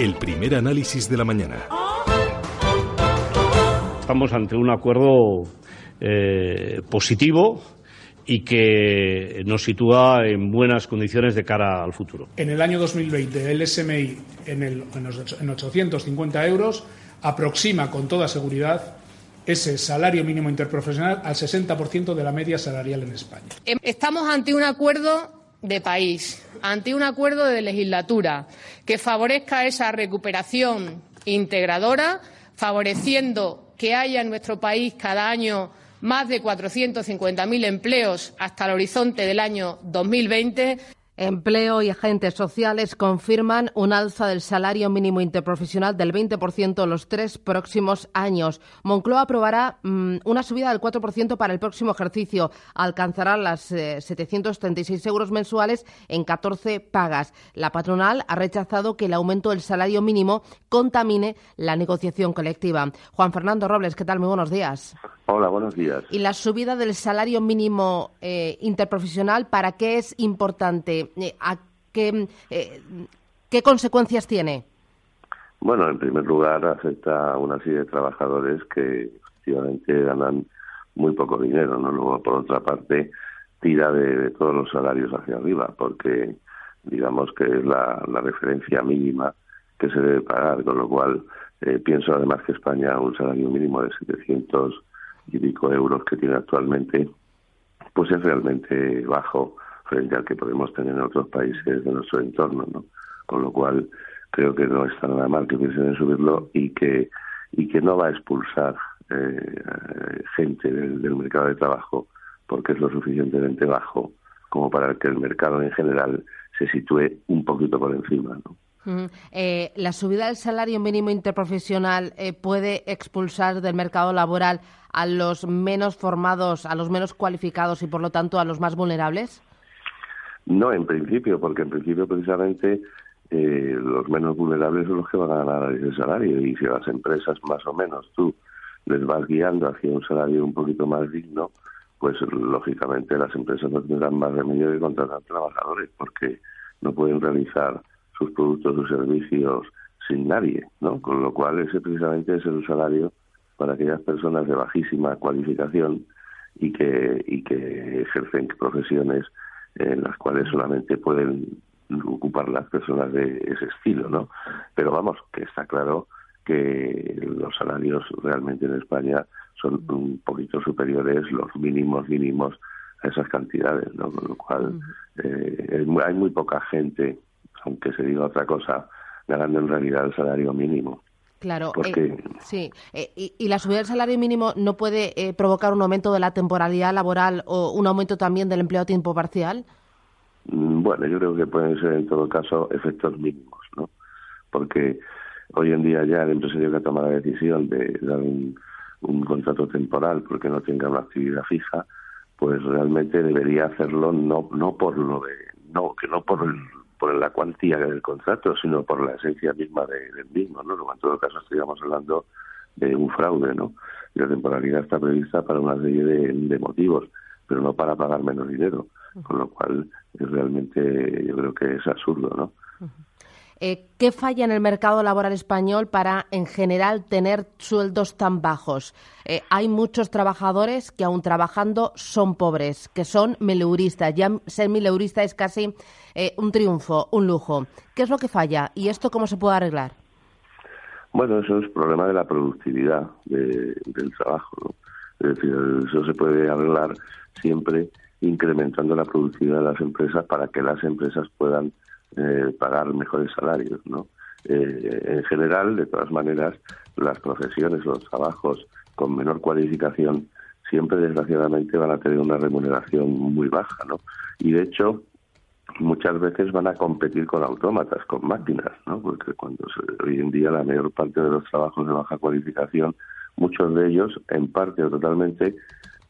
El primer análisis de la mañana. Estamos ante un acuerdo eh, positivo y que nos sitúa en buenas condiciones de cara al futuro. En el año 2020, el SMI en, el, en 850 euros aproxima con toda seguridad ese salario mínimo interprofesional al 60% de la media salarial en España. Em, estamos ante un acuerdo de país, ante un acuerdo de legislatura que favorezca esa recuperación integradora, favoreciendo que haya en nuestro país cada año más de 450.000 empleos hasta el horizonte del año 2020. Empleo y agentes sociales confirman un alza del salario mínimo interprofesional del 20% en los tres próximos años. Moncloa aprobará mm, una subida del 4% para el próximo ejercicio. Alcanzará las 736 eh, euros mensuales en 14 pagas. La patronal ha rechazado que el aumento del salario mínimo contamine la negociación colectiva. Juan Fernando Robles, ¿qué tal? Muy buenos días. Hola, buenos días. ¿Y la subida del salario mínimo eh, interprofesional para qué es importante? Eh, ¿A qué, eh, qué consecuencias tiene? Bueno, en primer lugar, afecta a una serie de trabajadores que efectivamente ganan muy poco dinero, ¿no? Luego, por otra parte, tira de, todos los salarios hacia arriba, porque digamos que es la, referencia mínima que se debe pagar, con lo cual pienso además que España un salario mínimo de 700 y pico euros que tiene actualmente, pues es realmente bajo frente al que podemos tener en otros países de nuestro entorno, ¿no? Con lo cual creo que no está nada mal que piensen en subirlo y que y que no va a expulsar eh, gente del, mercado de trabajo porque es lo suficientemente bajo como para que el mercado en general se sitúe un poquito por encima, ¿no? Eh, ¿La subida del salario mínimo interprofesional eh, puede expulsar del mercado laboral a los menos formados, a los menos cualificados y, por lo tanto, a los más vulnerables? No, en principio, porque en principio precisamente eh, los menos vulnerables son los que van a ganar ese salario y si las empresas más o menos tú les vas guiando hacia un salario un poquito más digno, pues lógicamente las empresas no tendrán más remedio que contratar trabajadores porque no pueden realizar sus productos o servicios sin nadie, ¿no? Con lo cual ese precisamente es el salario para aquellas personas de bajísima cualificación y que y que ejercen profesiones en las cuales solamente pueden ocupar las personas de ese estilo, ¿no? Pero vamos, que está claro que los salarios realmente en España son un poquito superiores, los mínimos mínimos a esas cantidades, ¿no? Con lo cual eh, hay muy poca gente aunque se diga otra cosa, ganando en realidad el salario mínimo. Claro, eh, sí. Eh, y, la subida del salario mínimo no puede eh, provocar un aumento de la temporalidad laboral o un aumento también del empleo a tiempo parcial? Mm, bueno, yo creo que pueden ser en todo caso efectos mínimos, ¿no? Porque hoy en día ya el empresario que toma la decisión de dar un, un contrato temporal porque no tenga una actividad fija, pues realmente debería hacerlo no no por lo de no que no por el por la cuantía del contrato, sino por la esencia misma del mismo, ¿no? En todo caso estaríamos hablando de un fraude, ¿no? Y la temporalidad está prevista para una serie de, motivos, pero no para pagar menos dinero, con lo cual es realmente, yo creo que es absurdo, ¿no? Eh, ¿Qué falla en el mercado laboral español para, en general, tener sueldos tan bajos? Eh, hay muchos trabajadores que, aún trabajando, son pobres, que son mileuristas. Ya ser mileurista es casi eh, un triunfo, un lujo. ¿Qué es lo que falla y esto cómo se puede arreglar? Bueno, eso es problema de la productividad del trabajo. Es decir, eso se puede arreglar siempre incrementando la productividad de las empresas para que las empresas puedan eh, pagar mejores salarios, ¿no? Eh, en general, de todas maneras, las profesiones, los trabajos con menor cualificación siempre, desgraciadamente, van a tener una remuneración muy baja, ¿no? Y de hecho, muchas veces van a competir con autómatas, con máquinas, ¿no? Porque cuando hoy en día la mayor parte de los trabajos de baja cualificación, muchos de ellos, en parte o totalmente,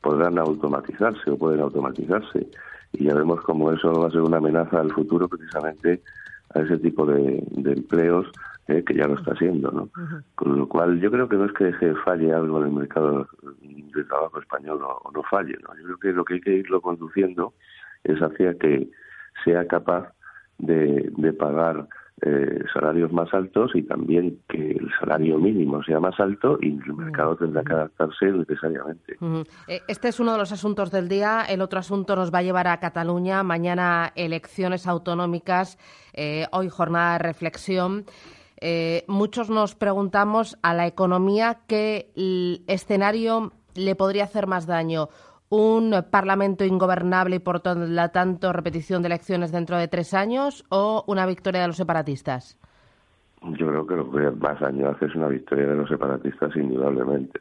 podrán automatizarse o pueden automatizarse y ya vemos cómo eso va a ser una amenaza al futuro precisamente a ese tipo de, empleos eh, que ya lo está haciendo, ¿no? Con lo cual yo creo que no es que falle algo en el mercado de trabajo español o, no falle, ¿no? Yo creo que lo que hay que irlo conduciendo es hacia que sea capaz de, de pagar eh, salarios más altos y también que el salario mínimo sea más alto y el mercado tendrá que adaptarse necesariamente. Eh, este es uno de los asuntos del día. El otro asunto nos va a llevar a Cataluña. Mañana elecciones autonómicas, eh, hoy jornada de reflexión. muchos nos preguntamos a la economía qué escenario le podría hacer más daño un Parlamento ingobernable y, por lo tanto, repetición de elecciones dentro de tres años o una victoria de los separatistas? Yo creo que lo que más daño hace es una victoria de los separatistas, indudablemente.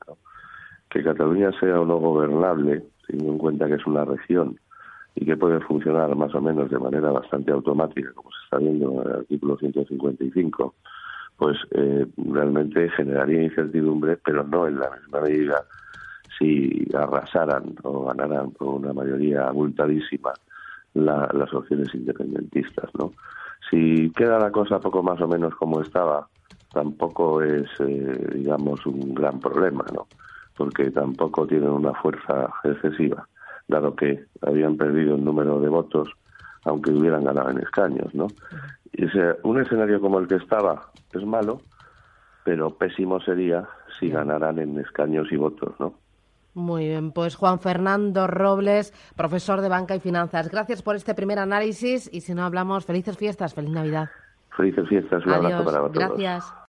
Que Cataluña sea o no gobernable, teniendo en cuenta que es una región y que puede funcionar más o menos de manera bastante automática, como se está viendo en el artículo 155, pues eh, realmente generaría incertidumbre, pero no en la misma medida si arrasaran o ganaran con una mayoría abultadísima las opciones independentistas, ¿no? Si queda la cosa poco más o menos como estaba, tampoco es, eh, digamos, un gran problema, ¿no? Porque tampoco tienen una fuerza excesiva, dado que habían perdido el número de votos, aunque hubieran ganado en escaños, ¿no? Y un escenario como el que estaba es malo, pero pésimo sería si ganaran en escaños y votos, ¿no? Muy bien, pues Juan Fernando Robles, profesor de Banca y Finanzas. Gracias por este primer análisis y si no hablamos, felices fiestas, feliz Navidad. Felices fiestas, un abrazo para todos. Gracias.